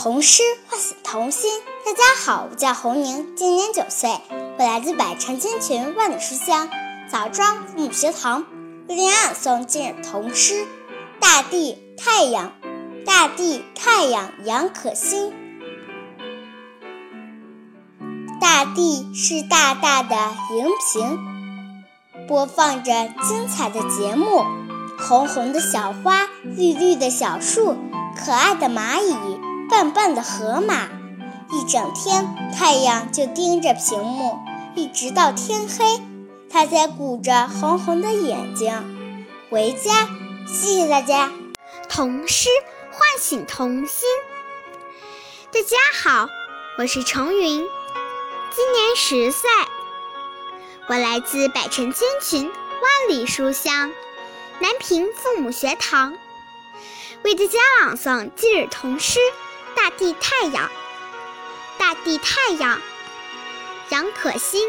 童诗唤醒童心。大家好，我叫侯宁，今年九岁，我来自百城千群万里书香枣庄父母学堂，为您朗诵今日童诗《大地太阳》。大地太阳，杨可欣。大地是大大的荧屏，播放着精彩的节目。红红的小花，绿绿的小树，可爱的蚂蚁，笨笨的河马。一整天，太阳就盯着屏幕，一直到天黑，它才鼓着红红的眼睛回家。谢谢大家。童诗唤醒童心。大家好，我是程云，今年十岁，我来自百城千群，万里书香南平父母学堂，为大家朗诵今日童诗《大地太阳》。大地太阳，杨可欣。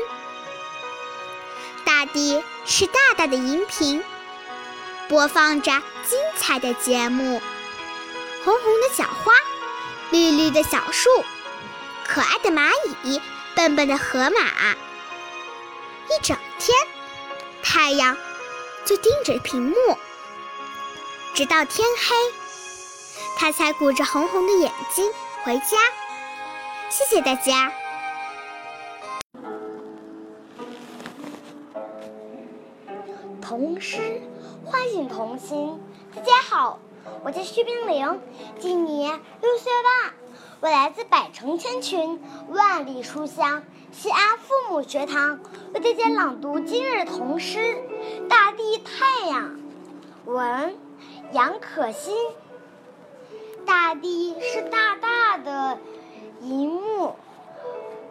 大地是大大的荧屏，播放着精彩的节目。红红的小花，绿绿的小树，可爱的蚂蚁，笨笨的河马。一整天，太阳就盯着屏幕，直到天黑，他才鼓着红红的眼睛回家。谢谢大家。童诗唤醒童心。大家好，我叫薛冰凌，今年六岁半，我来自百城千群，万里书香西安父母学堂，为大家朗读今日童诗《大地太阳》。文杨可欣。大地是大大的。荧幕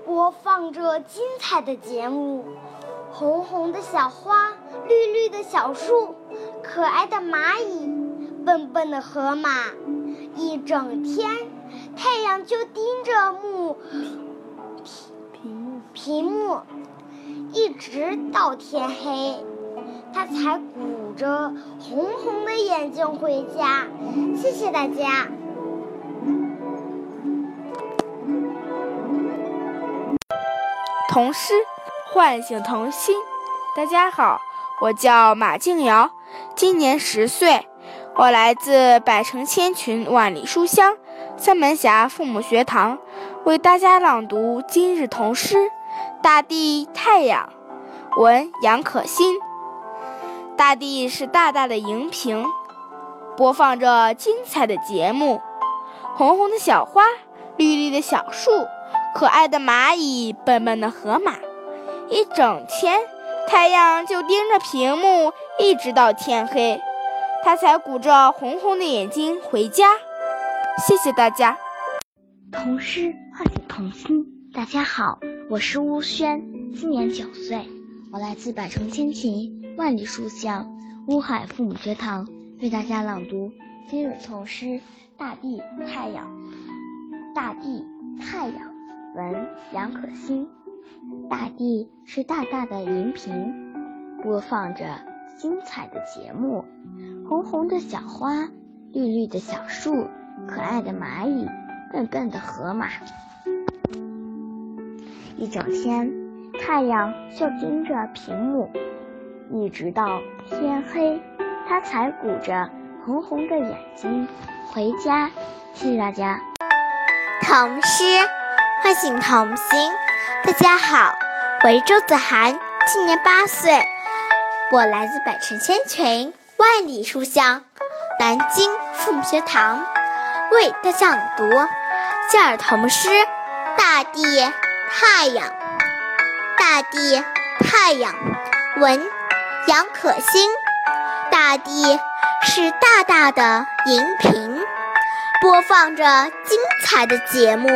播放着精彩的节目，红红的小花，绿绿的小树，可爱的蚂蚁，笨笨的河马。一整天，太阳就盯着幕屏幕屏幕，一直到天黑，它才鼓着红红的眼睛回家。谢谢大家。童诗唤醒童心。大家好，我叫马静瑶，今年十岁，我来自百城千群万里书香三门峡父母学堂，为大家朗读今日童诗《大地太阳》。文杨可欣。大地是大大的荧屏，播放着精彩的节目。红红的小花，绿绿的小树。可爱的蚂蚁，笨笨的河马，一整天，太阳就盯着屏幕，一直到天黑，它才鼓着红红的眼睛回家。谢谢大家。童诗唤醒童心。大家好，我是乌轩，今年九岁，我来自百城千群，万里书香乌海父母学堂，为大家朗读今日童诗《大地太阳》。大地太阳。文杨可欣，大地是大大的荧屏，播放着精彩的节目。红红的小花，绿绿的小树，可爱的蚂蚁，笨笨的河马。一整天，太阳就盯着屏幕，一直到天黑，它才鼓着红红的眼睛回家。谢谢大家。童诗。唤醒童心，大家好，我是周子涵，今年八岁，我来自百城千群，万里书香南京父母学堂，为大家朗读教儿童诗《大地太阳》。大地太阳，文杨可欣。大地是大大的荧屏，播放着精彩的节目。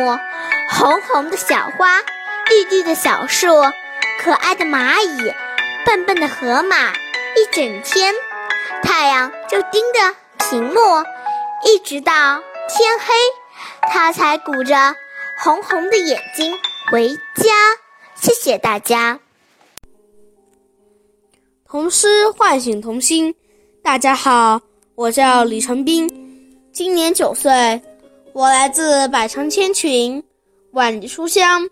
红红的小花，绿绿的小树，可爱的蚂蚁，笨笨的河马。一整天，太阳就盯着屏幕，一直到天黑，它才鼓着红红的眼睛回家。谢谢大家。童诗唤醒童心。大家好，我叫李成斌，今年九岁。我来自百城千群，万里书香，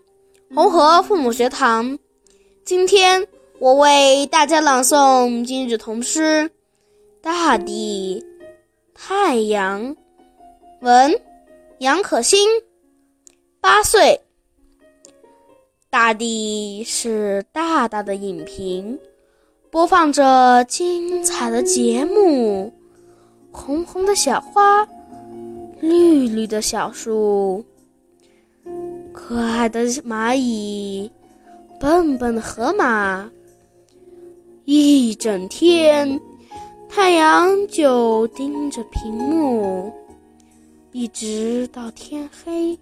红河父母学堂。今天我为大家朗诵今日童诗《大地太阳》，文杨可欣。八岁，大地是大大的影屏，播放着精彩的节目。红红的小花，绿绿的小树，可爱的蚂蚁，笨笨的河马。一整天，太阳就盯着屏幕，一直到天黑，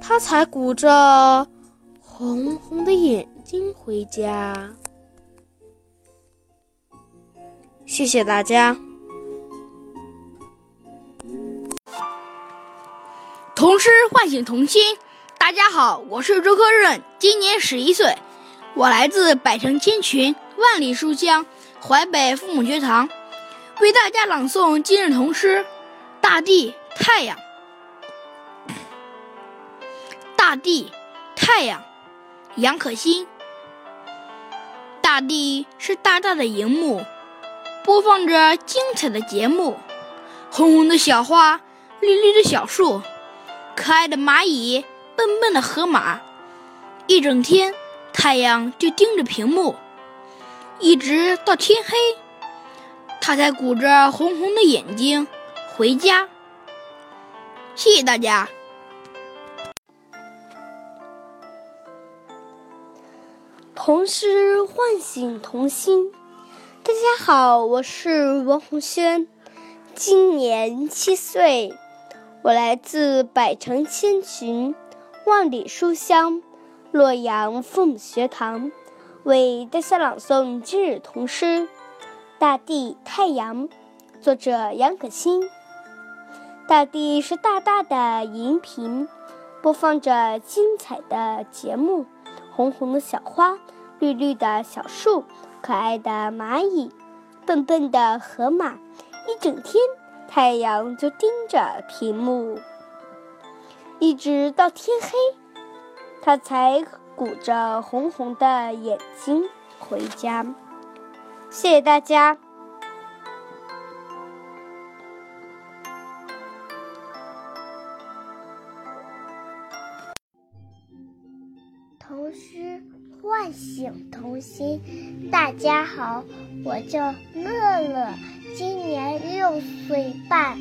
它才鼓着红红的眼睛回家。谢谢大家。童诗唤醒童心。大家好，我是周科润，今年十一岁，我来自百城千群，万里书香淮北父母学堂，为大家朗诵今日童诗《大地太阳》。大地太阳，杨可欣。大地是大大的荧幕，播放着精彩的节目，红红的小花，绿绿的小树。可爱的蚂蚁，笨笨的河马，一整天，太阳就盯着屏幕，一直到天黑，它才鼓着红红的眼睛回家。谢谢大家。童诗唤醒童心。大家好，我是王红轩，今年七岁。我来自百城千群，万里书香，洛阳父母学堂，为大家朗诵今日童诗《大地太阳》，作者杨可欣。大地是大大的荧屏，播放着精彩的节目，红红的小花，绿绿的小树，可爱的蚂蚁，笨笨的河马，一整天。太阳就盯着屏幕，一直到天黑，他才鼓着红红的眼睛回家。谢谢大家。童诗唤醒童心。大家好，我叫乐乐。今年六岁半，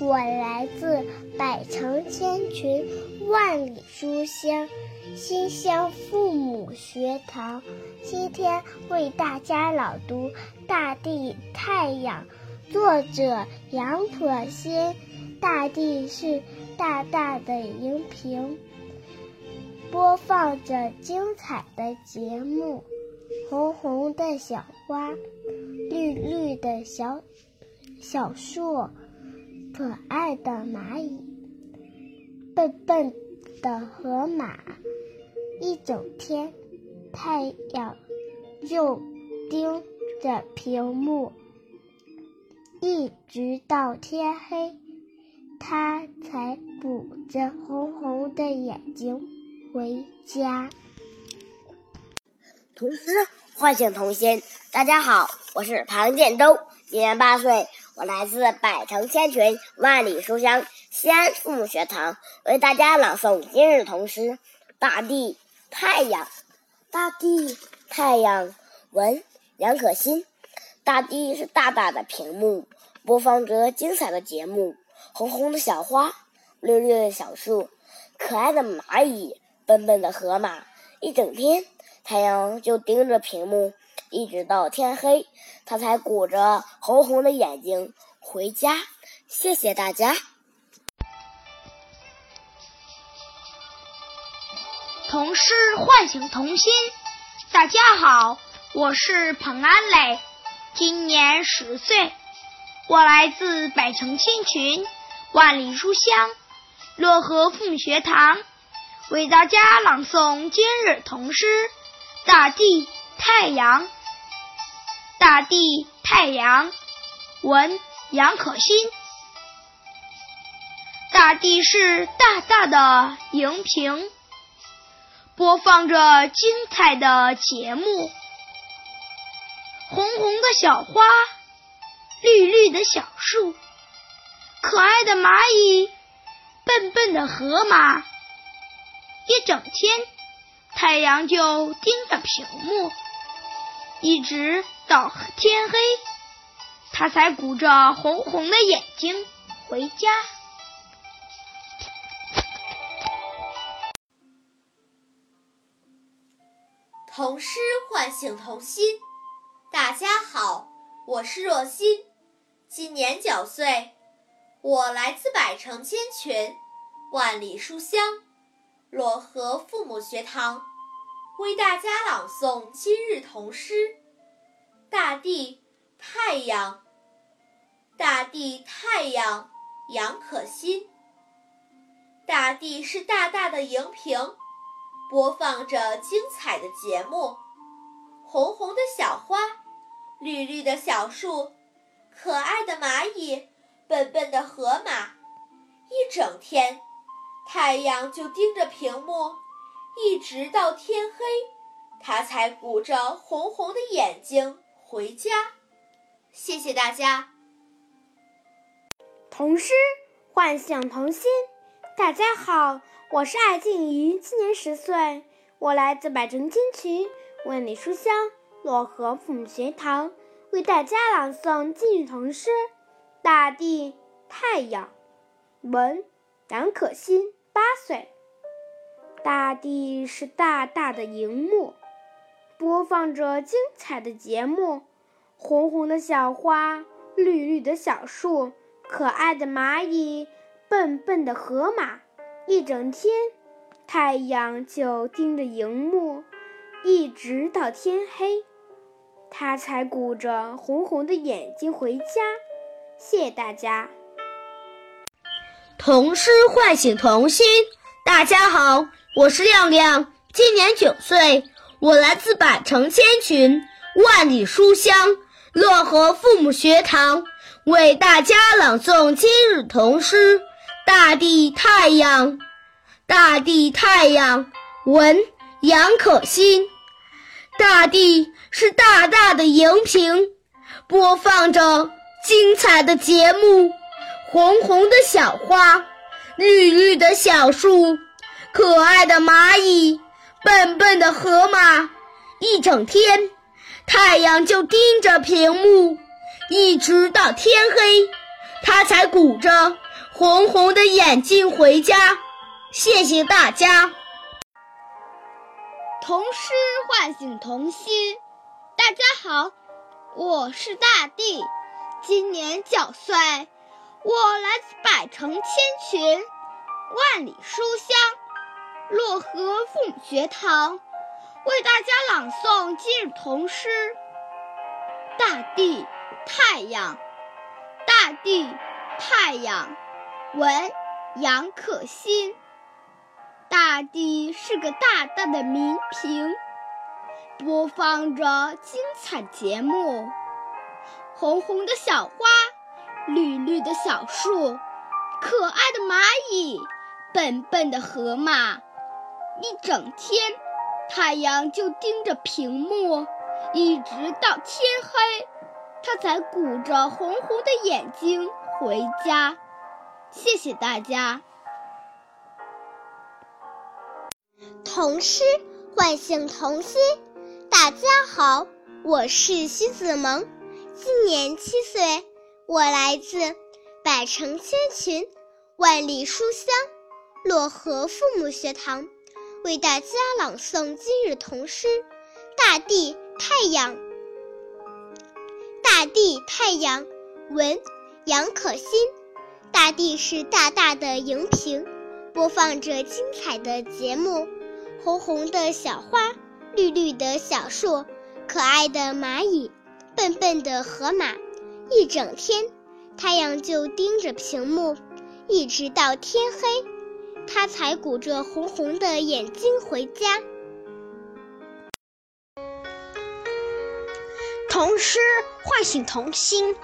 我来自百城千群，万里书香，馨香父母学堂。今天为大家朗读《大地太阳》，作者杨可欣。大地是大大的荧屏，播放着精彩的节目，红红的小花，绿绿的小。小树，可爱的蚂蚁，笨笨的河马，一整天，太阳就盯着屏幕，一直到天黑，它才补着红红的眼睛回家。童诗唤醒童心，大家好，我是庞建州，今年八岁。我来自百城千群，万里书香，西安父母学堂，为大家朗诵今日童诗《大地太阳》。大地太阳，文杨可欣。大地是大大的屏幕，播放着精彩的节目，红红的小花，绿绿的小树，可爱的蚂蚁，笨笨的河马。一整天，太阳就盯着屏幕。一直到天黑，他才鼓着红红的眼睛回家。谢谢大家。童诗唤醒童心。大家好，我是彭安磊，今年十岁，我来自百城千群，万里书香，漯河父母学堂，为大家朗诵今日童诗《大地太阳》。大地太阳，文杨可欣。大地是大大的荧屏，播放着精彩的节目。红红的小花，绿绿的小树，可爱的蚂蚁，笨笨的河马。一整天，太阳就盯着屏幕，一直到天黑，他才鼓着红红的眼睛回家。童诗唤醒童心。大家好，我是若欣，今年九岁，我来自百城千群，万里书香漯河父母学堂，为大家朗诵今日童诗。大地，太阳，大地，太阳，杨可欣。大地是大大的荧屏。播放着精彩的节目，红红的小花，绿绿的小树，可爱的蚂蚁，笨笨的河马。一整天，太阳就盯着屏幕，一直到天黑，它才鼓着红红的眼睛回家。谢谢大家。童诗唤醒童心，大家好。我是艾静怡，今年十岁，我来自百城金群，万里书香漯河父母学堂，为大家朗诵今日童诗《大地太阳》。文杨可欣，八岁。大地是大大的荧幕，播放着精彩的节目。红红的小花，绿绿的小树，可爱的蚂蚁，笨笨的河马。一整天，太阳就盯着荧幕，一直到天黑，他才鼓着红红的眼睛回家。谢谢大家。童诗唤醒童心。大家好，我是亮亮，今年九岁，我来自百城千群，万里书香漯河父母学堂，为大家朗诵今日童诗。大地太阳，大地太阳，文杨可欣。大地是大大的荧屏，播放着精彩的节目。红红的小花，绿绿的小树，可爱的蚂蚁，笨笨的河马。一整天，太阳就盯着屏幕，一直到天黑，它才鼓着。红红的眼睛回家，谢谢大家。童诗唤醒童心，大家好，我是大地，今年九岁，我来自百城千群，万里书香漯河父母学堂，为大家朗诵今日童诗。大地，太阳，大地，太阳。文杨可欣，大地是个大大的明屏，播放着精彩节目。红红的小花，绿绿的小树，可爱的蚂蚁，笨笨的河马。一整天，太阳就盯着屏幕，一直到天黑，它才鼓着红红的眼睛回家。谢谢大家。童诗唤醒童心。大家好，我是徐子萌，今年七岁，我来自百城千群，万里书香漯河父母学堂，为大家朗诵今日童诗《大地太阳》。大地太阳，文杨可欣。大地是大大的荧屏，播放着精彩的节目。红红的小花，绿绿的小树，可爱的蚂蚁，笨笨的河马。一整天，太阳就盯着屏幕，一直到天黑，他才鼓着红红的眼睛回家。童诗唤醒童心。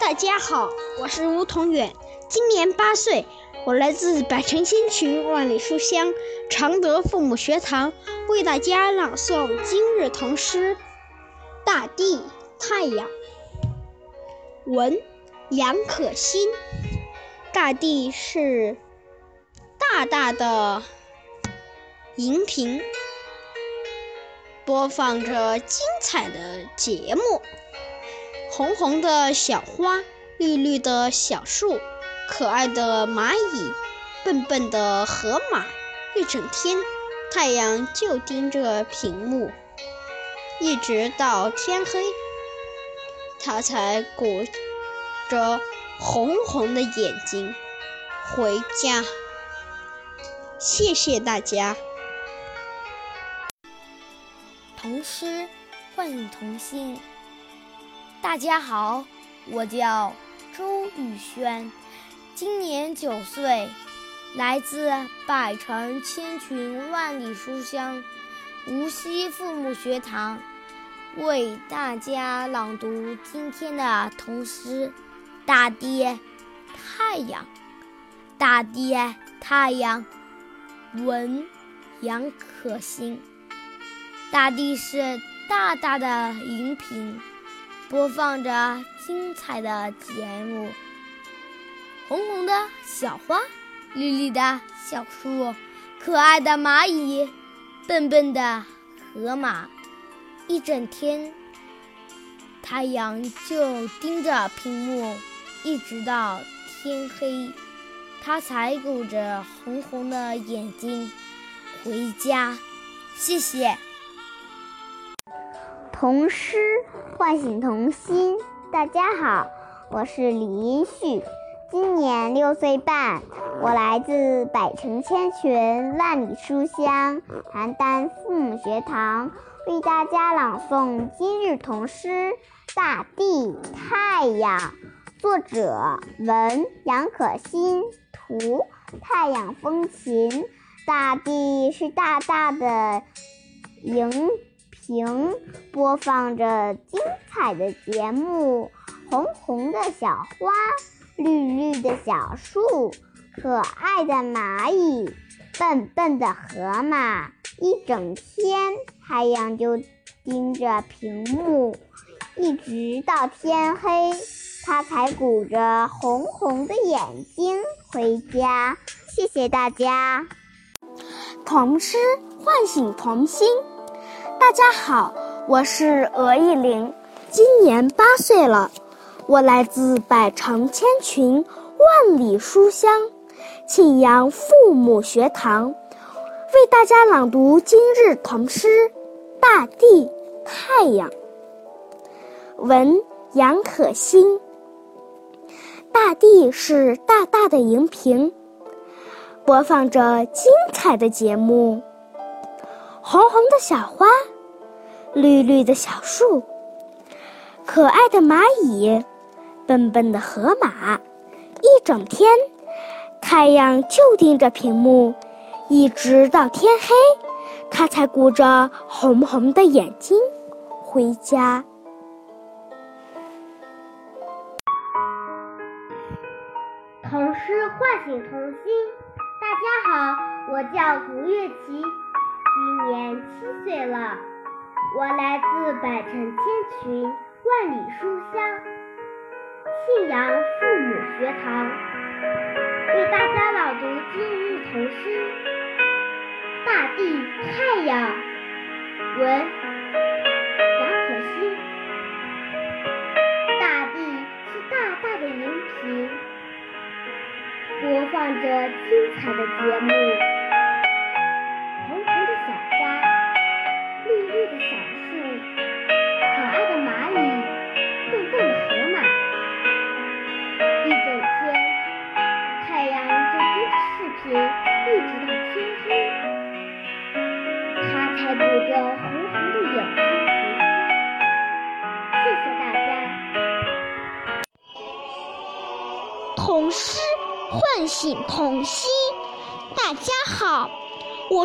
大家好，我是吴同远。今年八岁，我来自百城千群，万里书香常德父母学堂，为大家朗诵今日童诗《大地太阳》。文杨可欣。大地是大大的荧屏，播放着精彩的节目。红红的小花，绿绿的小树。可爱的蚂蚁，笨笨的河马，一整天，太阳就盯着屏幕，一直到天黑，它才鼓着红红的眼睛回家。谢谢大家。童诗唤醒童心。大家好，我叫周宇轩。今年九岁，来自百城千群万里书香无锡父母学堂，为大家朗读今天的童诗《大地太阳》。大地太阳，文杨可欣。大地是大大的荧屏，播放着精彩的节目。红红的小花，绿绿的小树，可爱的蚂蚁，笨笨的河马，一整天，太阳就盯着屏幕，一直到天黑，他才鼓着红红的眼睛回家。谢谢。童诗唤醒童心。大家好，我是李英旭。今年六岁半，我来自百城千群、万里书香邯郸父母学堂，为大家朗诵今日童诗《大地太阳》。作者文杨可欣，图太阳风琴。大地是大大的荧屏，播放着精彩的节目。红红的小花。绿绿的小树，可爱的蚂蚁，笨笨的河马，一整天太阳就盯着屏幕，一直到天黑，他才鼓着红红的眼睛回家。谢谢大家。童诗唤醒童心。大家好，我是鹅艺玲，今年八岁了。我来自百城千群，万里书香，庆阳父母学堂，为大家朗读今日童诗《大地太阳》。文杨可欣。大地是大大的荧屏，播放着精彩的节目。红红的小花，绿绿的小树，可爱的蚂蚁。笨笨的河马，一整天，太阳就盯着屏幕，一直到天黑，它才鼓着红红的眼睛回家。诗唤醒童心。大家好，我叫胡月琪，今年七岁了，我来自百城千群，万里书香。信阳父母学堂为大家朗读今日童诗《大地太阳》，文着精彩的节目。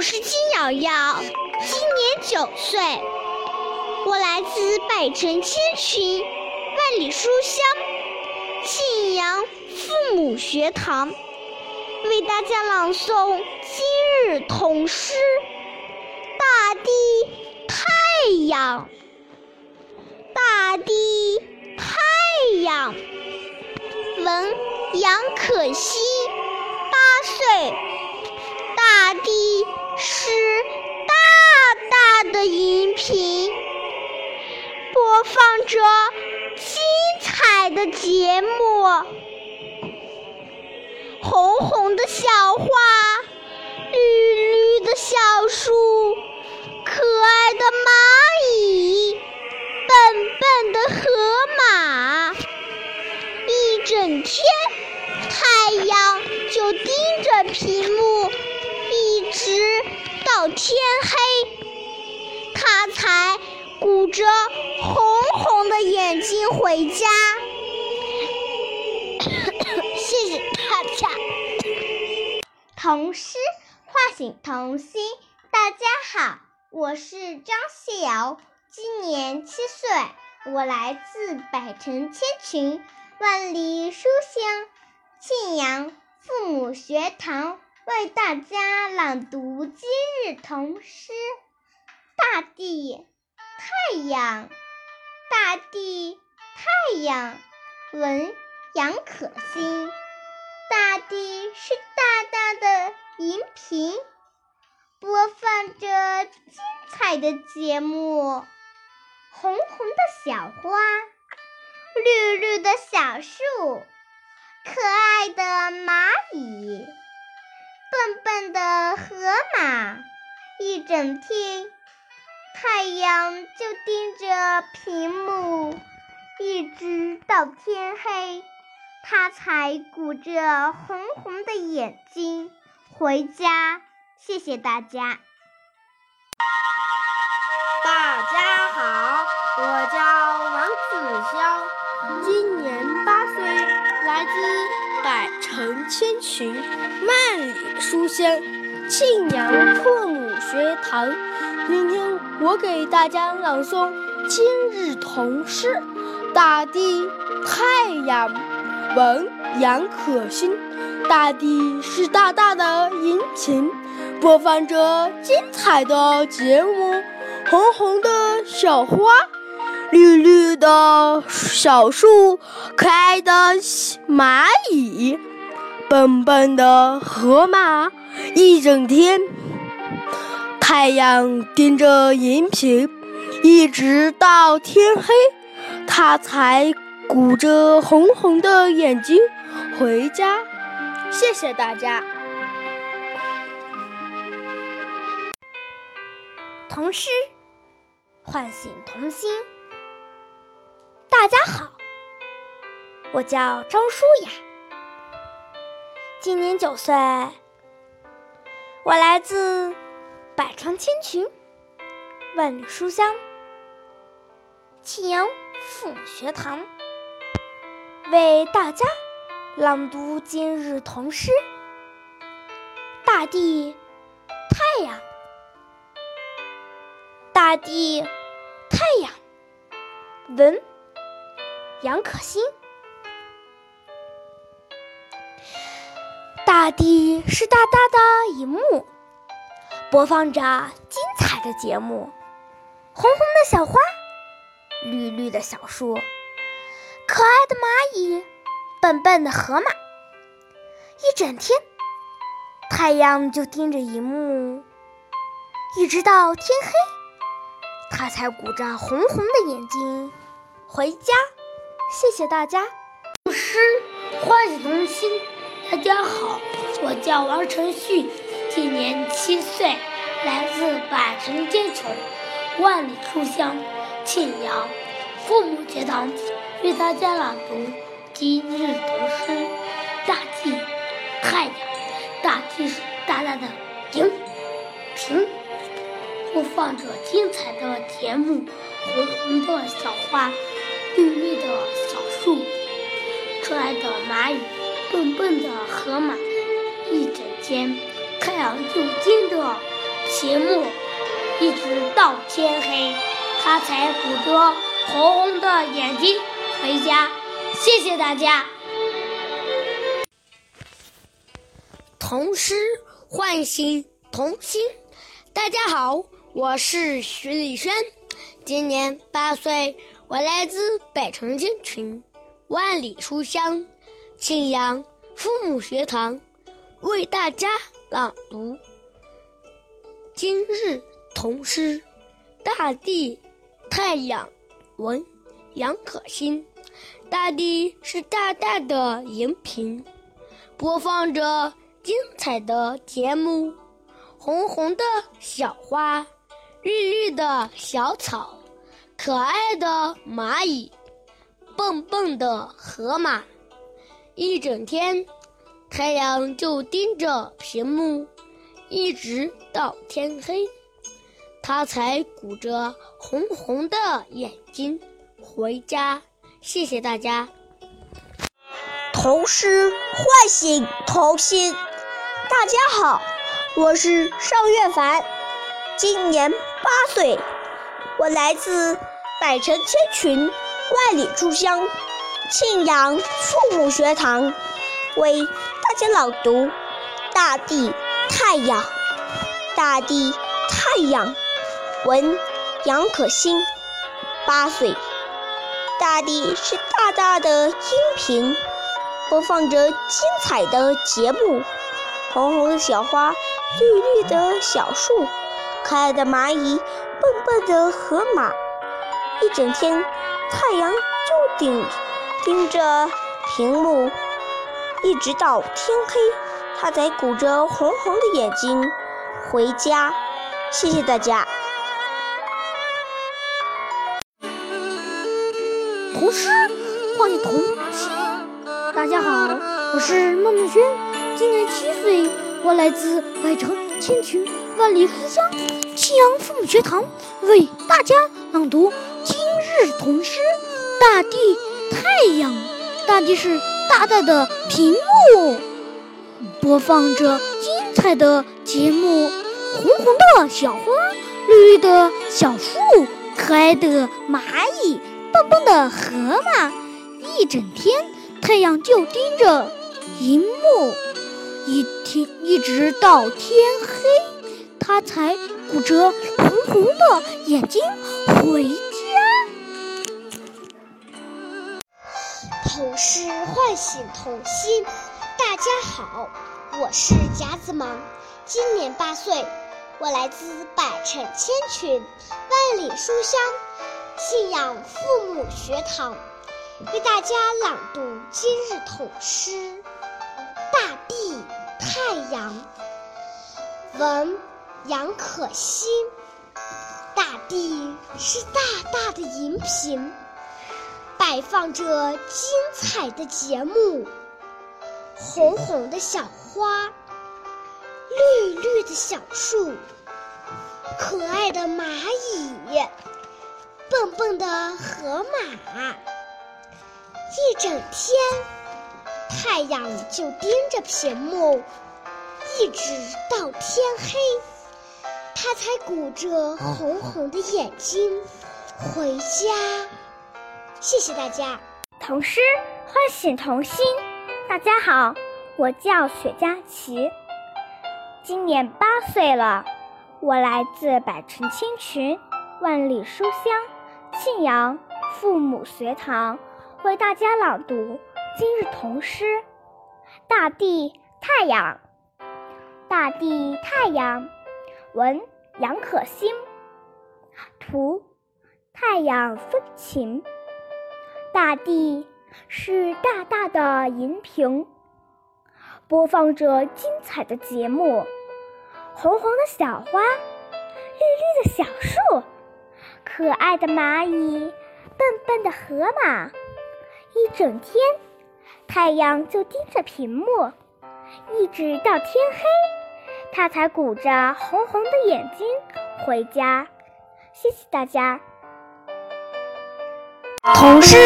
我是金瑶瑶，今年九岁，我来自百城千群，万里书香。信阳父母学堂为大家朗诵今日童诗《大地太阳》。大地太阳，文杨可欣，八岁。是大大的荧屏，播放着精彩的节目。红红的小花，绿绿的小树，可爱的蚂蚁，笨笨的河马，一整天太阳就盯着屏幕，到天黑，他才鼓着红红的眼睛回家。谢谢大家。童诗唤醒童心。大家好，我是张希瑶，今年七岁，我来自百城千群，万里书香庆阳父母学堂，为大家朗读今日童诗。大地，太阳，大地，太阳，文杨可欣。大地是大大的银屏，播放着精彩的节目。红红的小花，绿绿的小树，可爱的蚂蚁，笨笨的河马。一整天，太阳就盯着屏幕，一直到天黑。他才鼓着红红的眼睛回家。谢谢大家。百城千群，万里书香庆阳父母学堂。今天我给大家朗诵今日童诗《大地太阳》。文杨可欣，大地是大大的银屏，播放着精彩的节目。红红的小花，绿绿的小树，可爱的蚂蚁，笨笨的河马。一整天，太阳盯着银屏，一直到天黑，它才。鼓着红红的眼睛回家，谢谢大家。童诗唤醒童心。大家好，我叫张舒雅，今年九岁，我来自百川千群，万里书香，庆阳父母学堂。为大家朗读今日童诗《大地太阳》。大地太阳，文杨可欣。大地是大大的荧幕，播放着精彩的节目。红红的小花，绿绿的小树。可爱的蚂蚁，笨笨的河马，一整天，太阳就盯着荧幕，一直到天黑，它才鼓着红红的眼睛回家。谢谢大家。读诗唤醒童心。大家好，我叫王承旭，今年七岁，来自百城千群，万里书香庆阳父母学堂。为大家朗读今日童诗《大地太阳》。大地是大大的荧屏，播放着精彩的节目。红红的小花，绿绿的小树，可爱的蚂蚁，笨笨的河马。一整天，太阳就盯着节目，一直到天黑，它才鼓着红红的眼睛。回家，谢谢大家。童诗唤醒童心。大家好，我是徐丽轩，今年八岁，我来自北城千群，万里书香，庆阳父母学堂，为大家朗读今日童诗。大地，太阳，文杨可欣。大地是大大的荧屏，播放着精彩的节目。红红的小花，绿绿的小草，可爱的蚂蚁，蹦蹦的河马。一整天，太阳就盯着屏幕，一直到天黑，他才鼓着红红的眼睛回家。谢谢大家。童诗唤醒童心，大家好。我是邵月凡，今年八岁，我来自百城千群，万里书香庆阳父母学堂，为大家朗读《大地太阳》。大地太阳，文杨可欣，八岁。大地是大大的音频，播放着精彩的节目。红红的小花。绿绿的小树，可爱的蚂蚁，笨笨的河马，一整天太阳就盯盯着屏幕，一直到天黑，他才鼓着红红的眼睛回家。谢谢大家。童诗唤醒童。大家好，我是孟梦轩，今年七岁。我来自百城千群万里书香庆阳父母学堂，为大家朗读今日童诗《大地太阳》。大地是大大的屏幕，播放着精彩的节目。红红的小花，绿绿的小树，可爱的蚂蚁，蹦蹦的河马。一整天，太阳就盯着荧幕。一天一直到天黑，他才鼓着红红的眼睛回童诗唤醒童心。大家好，我是贾子芒，今年八岁，我来自百城千群，万里书香，信仰父母学堂，为大家朗读今日童诗。大地太阳，文杨可欣。大地是大大的荧屏，摆放着精彩的节目。红红的小花，绿绿的小树，可爱的蚂蚁，蹦蹦的河马，一整天。太阳就盯着屏幕，一直到天黑，他才鼓着红红的眼睛回家。谢谢大家。童诗唤醒童心。大家好，我叫雪佳琪，今年八岁了。我来自百城千群，万里书香庆阳父母学堂，为大家朗读。今日童诗：大地太阳，大地太阳，文杨可欣，图太阳风情。大地是大大的荧屏，播放着精彩的节目。红红的小花，绿绿的小树，可爱的蚂蚁，笨笨的河马，一整天。太阳就盯着屏幕，一直到天黑，他才鼓着红红的眼睛回家。谢谢大家。童诗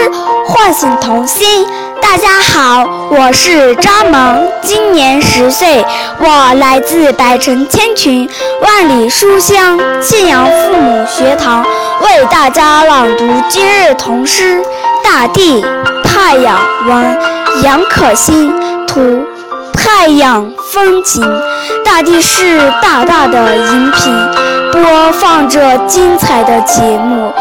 唤醒童心。大家好，我是张萌，今年十岁，我来自百城千群，万里书香信阳父母学堂，为大家朗读今日童诗《大地太阳》文。杨可欣图。太阳、风景，大地是大大的荧屏，播放着精彩的节目。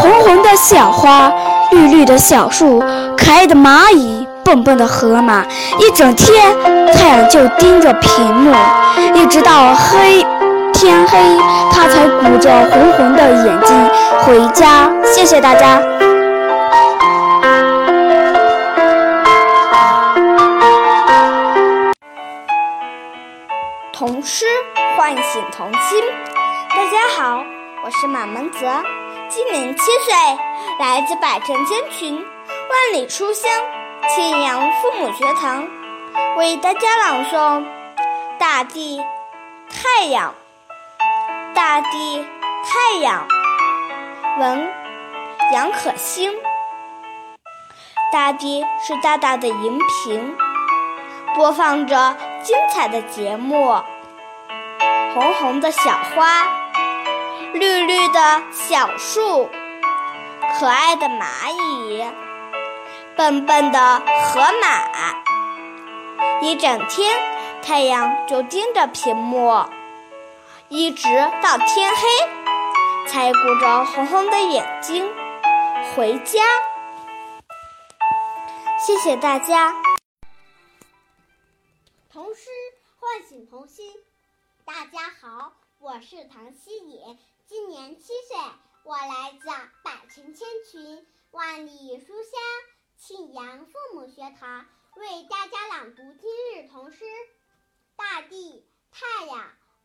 红红的小花，绿绿的小树，可爱的蚂蚁，笨笨的河马，一整天太阳就盯着屏幕，一直到黑天黑，它才鼓着红红的眼睛回家。谢谢大家。童诗唤醒童心。大家好，我是马萌泽，今年七岁，来自百城千群、万里书香庆阳父母学堂，为大家朗诵《大地太阳》。大地太阳，文杨可欣。大地是大大的荧屏，播放着精彩的节目。红红的小花，绿绿的小树，可爱的蚂蚁，笨笨的河马。一整天，太阳就盯着屏幕，一直到天黑，才鼓着红红的眼睛回家。谢谢大家。童诗唤醒童心。大家好，我是唐希野，今年七岁，我来自百城千群、万里书香庆阳父母学堂，为大家朗读今日童诗《大地太阳》。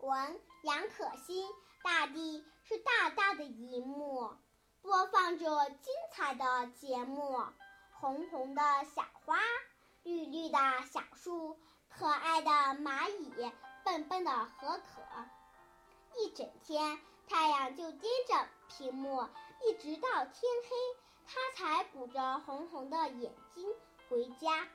文杨可欣。大地是大大的一幕，播放着精彩的节目。红红的小花，绿绿的小树，可爱的蚂蚁。笨笨的何可，一整天太阳就盯着屏幕，一直到天黑，他才鼓着红红的眼睛回家。